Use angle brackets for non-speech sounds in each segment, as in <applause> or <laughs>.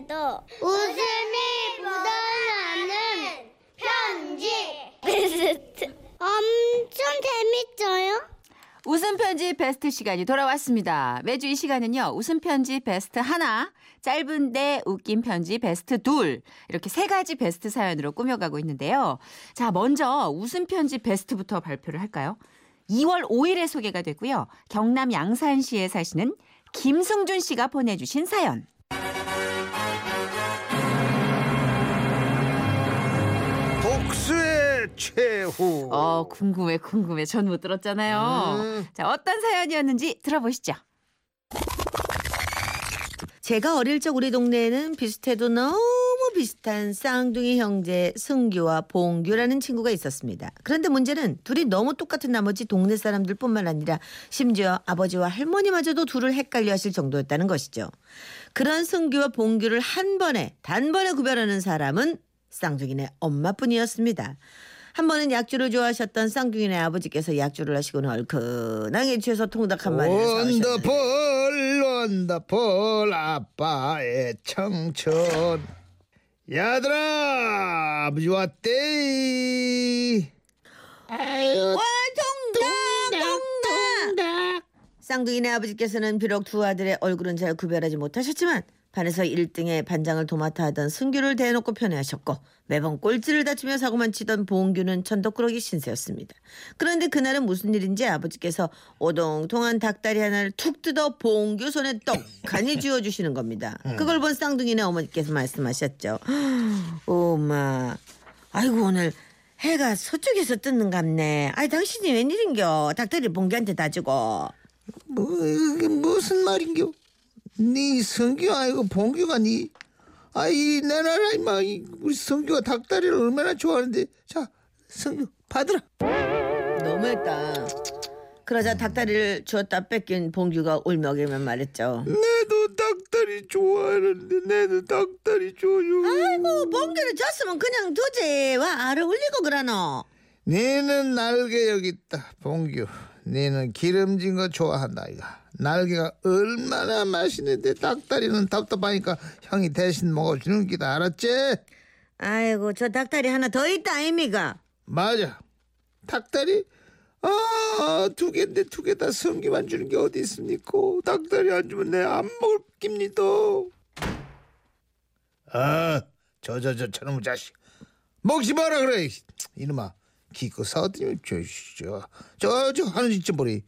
때도 웃음이 묻어나는 편지 베스트 엄청 재밌어요. 웃음 편지 베스트 시간이 돌아왔습니다. 매주 이 시간은요. 웃음 편지 베스트 하나, 짧은데 웃긴 편지 베스트 둘 이렇게 세 가지 베스트 사연으로 꾸며가고 있는데요. 자, 먼저 웃음 편지 베스트부터 발표를 할까요? 2월 5일에 소개가 되고요. 경남 양산시에 사시는 김승준 씨가 보내주신 사연. 최후. 어, 궁금해, 궁금해. 전 못 들었잖아요. 음. 자, 어떤 사연이었는지 들어보시죠. 제가 어릴 적 우리 동네에는 비슷해도 너무 비슷한 쌍둥이 형제 승규와 봉규라는 친구가 있었습니다. 그런데 문제는 둘이 너무 똑같은 나머지 동네 사람들뿐만 아니라 심지어 아버지와 할머니마저도 둘을 헷갈려 하실 정도였다는 것이죠. 그런 승규와 봉규를 한 번에 단번에 구별하는 사람은 쌍둥이네 엄마뿐이었습니다. 한 번은 약주를 좋아하셨던 쌍둥이네 아버지께서 약주를 하시고는 얼큰하게 취해서 통닭 한 마리를 사오셨는데 원더풀 원더풀 아빠의 청춘. 야들아 아버지 왔대. 아유 통 쌍둥이네 아버지께서는 비록 두 아들의 얼굴은 잘 구별하지 못하셨지만 반에서 1등의 반장을 도맡아 하던 승규를 대놓고 편애하셨고 매번 꼴찌를 다투며 사고만 치던 봉규는 천덕꾸러기 신세였습니다. 그런데 그날은 무슨 일인지 아버지께서 오동통한 닭다리 하나를 툭 뜯어 봉규 손에 떡하니 <laughs> 쥐어주시는 겁니다. 그걸 본 쌍둥이네 어머니께서 말씀하셨죠. <gasps> 오마 아이고 오늘 해가 서쪽에서 뜨는갑네. 아이 당신이 웬일인겨 닭다리 봉규한테 다 주고. 뭐 이게 무슨 말인겨 네 성규 아이고 봉규가 네 아이 내 나라 임마 이 우리 성규가 닭다리를 얼마나 좋아하는데 자 성규 받으라 너무했다. 그러자 닭다리를 주었다 뺏긴 봉규가 울먹이면 말했죠. 내도 닭다리 좋아하는데 내도 닭다리 줘요 아이고 봉규를 줬으면 그냥 두지. 와 알을 올리고 그러노. 너는 날개 여기 있다 봉규 너는 기름진 거 좋아한다 이가 날개가 얼마나 맛있는데 닭다리는 답답하니까 형이 대신 먹어주는 기다 알았지? 아이고 저 닭다리 하나 더 있다 아닙니까? 맞아. 닭다리? 아 두 개인데 두 개 다 성기만 주는 게 어디 있습니까? 닭다리 안 주면 내 안 먹을 깁니다. 아 저 저 저 저놈의 자식. 먹지 마라 그래 이놈아 기껏 사왔더니 저저 저 하는 짓좀 보리.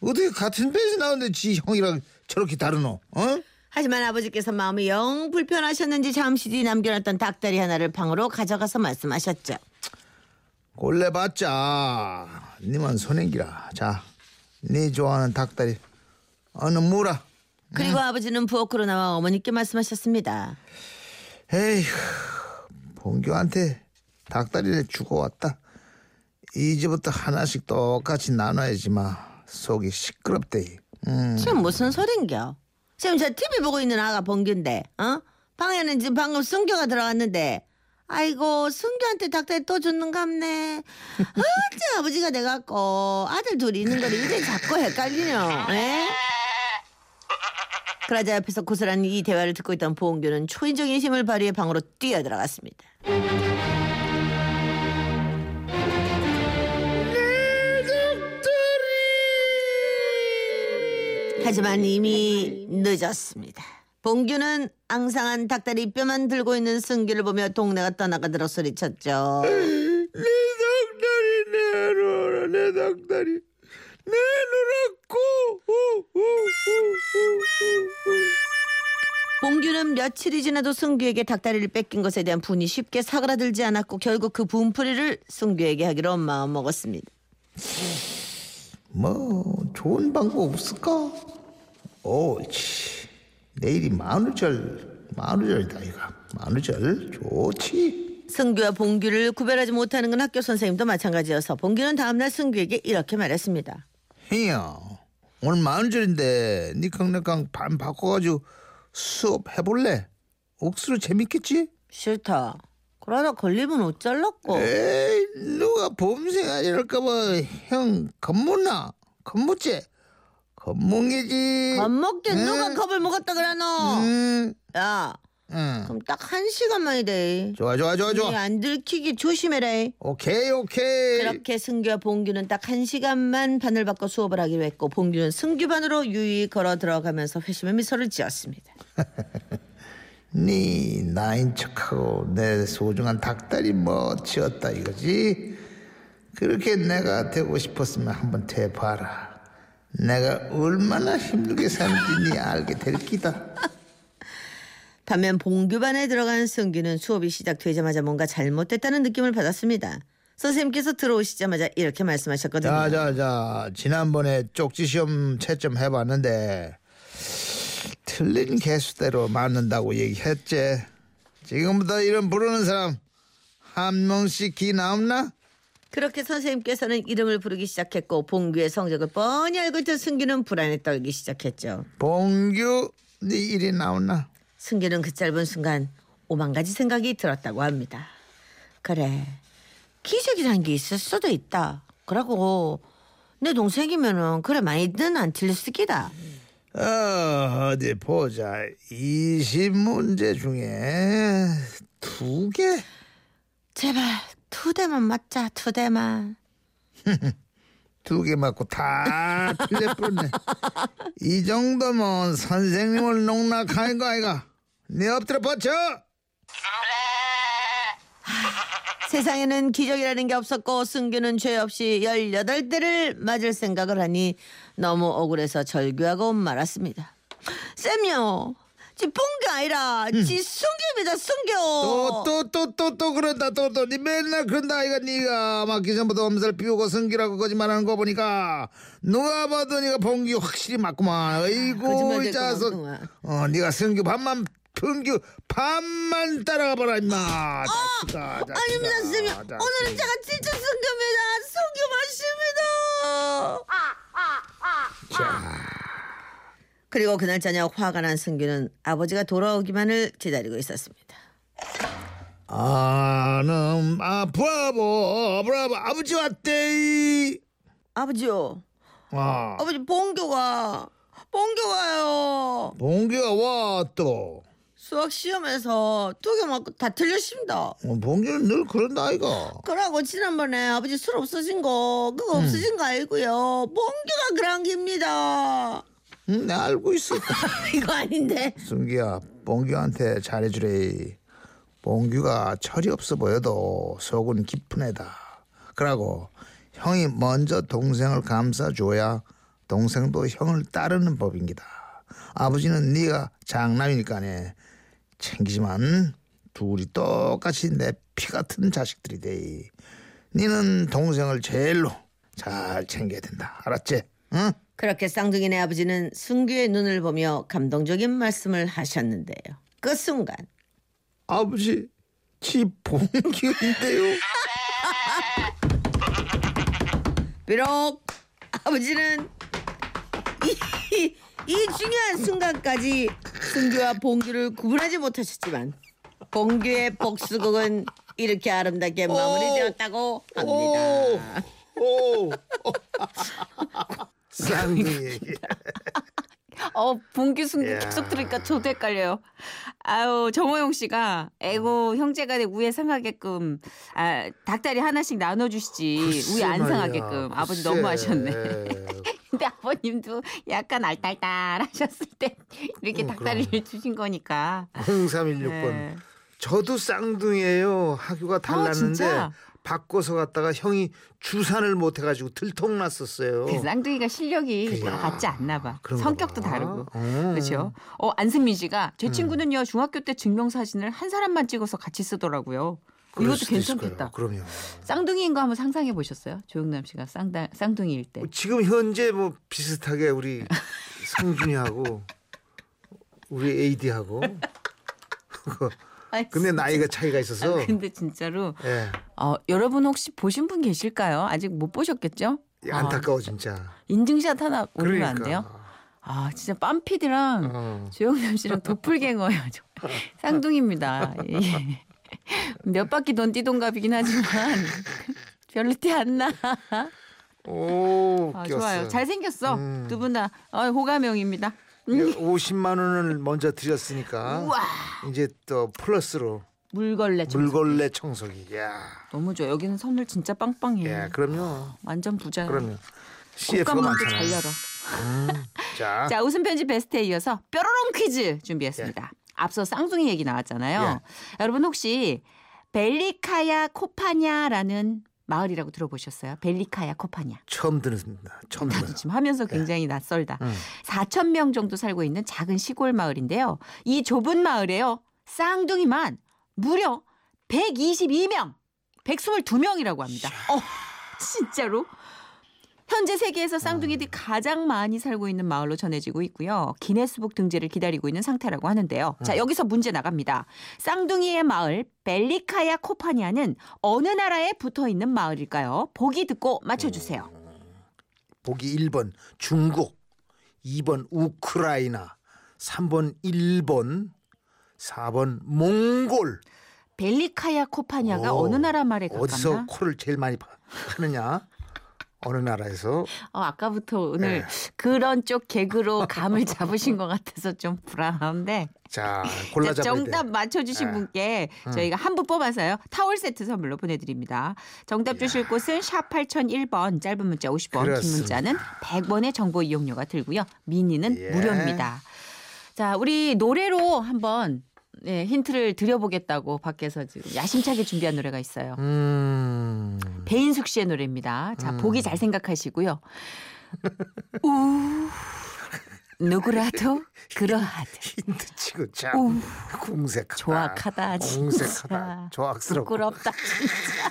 어떻게 같은 배에서 나오는데 지 형이랑 저렇게 다르노? 어? 하지만 아버지께서 마음이 영 불편하셨는지 잠시 뒤 남겨놨던 닭다리 하나를 방으로 가져가서 말씀하셨죠. 골래봤자. 니만 손행기라. 자 네 좋아하는 닭다리 어느 무라 그리고 아버지는 부엌으로 나와 어머니께 말씀하셨습니다. 에휴 봉규한테 닭다리를 주고 왔다 이제부터 하나씩 똑같이 나눠야지 마 속이 시끄럽대 음. 지금 무슨 소린겨? 지금 저 TV 보고 있는 아가 봉규인데, 어? 방에는 지금 방금 승규가 들어갔는데, 아이고 승규한테 닭다리 또 줬는갑네. <laughs> 어째 아버지가 돼갖고 아들 둘이 있는 거를 이제 자꾸 헷갈리뇨. 에? 그러자 옆에서 고스란히 이 대화를 듣고 있던 보홍규는 초인적인 힘을 발휘해 방으로 뛰어 들어갔습니다. 하지만 이미 늦었습니다. 봉규는 앙상한 닭다리 뼈만 들고 있는 승규를 보며 동네가 떠나가도록 소리쳤죠. <gasps> 내 닭다리 내놔라 내 닭다리 내놓으라고 봉규는 며칠이 지나도 승규에게 닭다리를 뺏긴 것에 대한 분이 쉽게 사그라들지 않았고 결국 그 분풀이를 승규에게 하기로 마음먹었습니다. 뭐 좋은 방법 없을까? 옳지 내일이 만우절 만우절이다 이거 만우절 좋지 승규와 봉규를 구별하지 못하는 건 학교 선생님도 마찬가지여서 봉규는 다음날 승규에게 이렇게 말했습니다. 형이야 오늘 만우절인데 네 강력강 반 바꿔가지고 수업 해볼래? 억수로 재밌겠지? 싫다. 그러다 걸리면 어쩔라고. 에이 누가 범생 이럴까봐 형 겁먹나? 겁먹지? 겁먹이지 겁먹긴 응. 누가 겁을 먹었다 그러노? 음, 야, 응. 그럼 딱 한 시간만이래. 좋아 좋아 좋아 좋아. 안 들키기 조심해라. 오케이 오케이. 그렇게 승규와 봉규는 딱 한 시간만 반을 바꿔 수업을 하기로 했고 봉규는 승규 반으로 유유히 걸어 들어가면서 회심의 미소를 지었습니다. <laughs> 네 나인 척하고 내 소중한 닭다리 뭐 지었다 이거지? 그렇게 내가 되고 싶었으면 한번 돼봐라. 내가 얼마나 힘들게 사는지 네 알게 될 기다. <laughs> 반면 봉규반에 들어간 승규는 수업이 시작되자마자 뭔가 잘못됐다는 느낌을 받았습니다. 선생님께서 들어오시자마자 이렇게 말씀하셨거든요. 자 자 자 지난번에 쪽지 시험 채점 해봤는데 틀린 개수대로 맞는다고 얘기했지. 지금부터 이름 부르는 사람 한 명씩 기 나옵나? 그렇게 선생님께서는 이름을 부르기 시작했고 봉규의 성적을 뻔히 알고 있던 승규는 불안에 떨기 시작했죠. 봉규 네 일이 나오나? 승규는 그 짧은 순간 오만 가지 생각이 들었다고 합니다. 그래 기적이란 게 있을 수도 있다. 그러고 내 동생이면은 그래 많이는 안 틀렸을 기다. 어, 어디 보자. 20문제 중에 두 개? 제발 두 대만 맞자 두 대만. <laughs> 두 개 맞고 다 틀려버렸네. 이 정도면 선생님을 농락하는 거 아이가? 네 엎드려 버텨! 세상에는 기적이라는 게 없었고 승규는 죄 없이 18대를 맞을 생각을 하니 너무 억울해서 절규하고 말았습니다. 쌤요. 지 뽕게 아니라 지 승규입니다 승규. 또또 또 또 또 그런다 또 또. 니 맨날 그런다 아이가. 니가 맞기 전부터 엄살 피우고 성기라고 거짓말하는 거 보니까 누가 봐도 니가 봉기 확실히 맞구만. 거짓말 이 자석. 어 니가 성규 반만 평규 반만 따라가 봐라 임마. 자식아 자식아 어, 아닙니다 쌤이 자식아. 오늘은 제가 진짜 승규입니다. 승규 맞습니다. 그리고 그날 저녁 화가 난 승규는 아버지가 돌아오기만을 기다리고 있었습니다. 아는 아 브라보 브라보 아버지 왔대 아버지요. 아 아버지 봉교가 봉교가요. 봉규가 왔또 수학 시험에서 두 개 맞고 다 틀렸습니다. 어, 봉규는 늘 그런다 아이가 그러고 지난번에 아버지 술 없어진 거 그거 음. 없어진 거 알고요. 봉교가 그런 겁니다. 응, 내 알고 있어. <laughs> 이거 아닌데. 승기야 봉규한테 잘해주래. 봉규가 철이 없어 보여도 속은 깊은 애다. 그러고 형이 먼저 동생을 감싸줘야 동생도 형을 따르는 법입니다. 아버지는 네가 장남이니까네. 챙기지만 둘이 똑같이 내 피 같은 자식들이대. 니는 동생을 제일로 잘 챙겨야 된다. 알았지? 응? 그렇게 쌍둥이네 아버지는 승규의 눈을 보며 감동적인 말씀을 하셨는데요. 그 순간 아버지 지 봉규인데요 <laughs> 비록 아버지는 이, 이 중요한 순간까지 승규와 봉규를 구분하지 못하셨지만 봉규의 복수극은 이렇게 아름답게 마무리되었다고 합니다. 오, <laughs> 쌍둥이. <laughs> 어, 승규 이야. 계속 들으니까 저도 헷갈려요. 아유, 정호영 씨가, 에고, 형제간에 우애 상하게끔, 아, 닭다리 하나씩 나눠주시지. 우애 안 상하게끔. 아버지 너무 하셨네. <laughs> 근데 아버님도 약간 알딸딸 하셨을 때, 이렇게 음, 닭다리를 주신 거니까. 0316번. 네. 저도 쌍둥이에요. 학교가 달랐는데 진짜? 바꿔서 갔다가 형이 주산을 못 해가지고 들통났었어요. 그 쌍둥이가 실력이. 다 같지 않나 봐. 성격도 봐. 다르고. 어. 그렇죠. 어, 안승민 씨가 음. 제 친구는요, 중학교 때 증명사진을 한 사람만 찍어서 같이 쓰더라고요. 이것도 괜찮겠다. 그럼요. 쌍둥이인 거 한번 상상해 보셨어요? 조영남 씨가 쌍다, 쌍둥이일 때. 지금 현재 뭐 비슷하게 우리 성준이하고 우리 AD하고 <laughs> 아이, 근데 나이가 차이가 있어서 아, 근데 진짜로 예, 어, 여러분 혹시 보신 분 계실까요? 아직 못 보셨겠죠? 안타까워 진짜. 인증샷 하나 올리면 안 그러니까. 돼요? 아 진짜 빰피디랑 어. 조영남 씨랑 도플갱어예요. 저. 쌍둥이입니다. 예. 몇 바퀴 돈 띠동갑이긴 하지만 <laughs> 별로 티 안 나. 오, 아. 좋아요. 잘 생겼어. 음. 두분 다 어, 호감형입니다. 50만 원을 먼저 드렸으니까 우와. 이제 또 플러스로 물걸레 좀 물걸레 청소기. 야, 너무 좋아. 여기는 선물 진짜 빵빵해. 예, 그럼요. 완전 부자. 그럼요. CF가 많잖아요. 잘 열어. 자, <laughs> 자, 웃음 편지 베스트에 이어서 뾰로롱 퀴즈 준비했습니다. 앞서 쌍둥이 얘기 나왔잖아요. 여러분 혹시 벨리카야 코파냐라는 마을이라고 들어보셨어요? 벨리카야 코파냐. 처음 듣습니다. 처음 나도 들어요. 지금 하면서 굉장히 낯설다. 음. 4천 명 정도 살고 있는 작은 시골 마을인데요. 이 좁은 마을에요. 쌍둥이만 무려 122명, 122명이라고 합니다. 어, 진짜로? 현재 세계에서 쌍둥이들이 가장 많이 살고 있는 마을로 전해지고 있고요. 기네스북 등재를 기다리고 있는 상태라고 하는데요. 자, 여기서 문제 나갑니다. 쌍둥이의 마을 벨리카야 코파니아는 어느 나라에 붙어 있는 마을일까요? 보기 듣고 맞춰 주세요. 보기 1번 중국, 2번 우크라이나, 3번 일본, 4번 몽골. 벨리카야 코파니아가 오, 어느 나라 말에 어디서 가깝나? 코를 제일 많이 파- 파느냐? 어느 나라에서? 어, 아까부터 오늘 네. 그런 쪽 개그로 감을 잡으신 것 같아서 좀 불안한데. 자, 골라 자, 잡아야 정답 돼. 맞춰주신 네. 분께 저희가 한 분 뽑아서요. 타월 세트 선물로 보내드립니다. 정답 주실 곳은 샵 8001번, 짧은 문자 50원, 긴 그렇습니다. 문자는 100원의 정보 이용료가 들고요. 미니는 예. 무료입니다. 자, 우리 노래로 한번 네, 힌트를 드려보겠다고 밖에서 지금 야심차게 준비한 노래가 있어요. 음. 배인숙 씨의 노래입니다. 자, 보기 잘 생각하시고요. 우 누구라도 그러하듯. 힌트 치고 참 우 궁색하다. 조악하다 진짜. 궁색하다. 조악스럽고. 부끄럽다 진짜.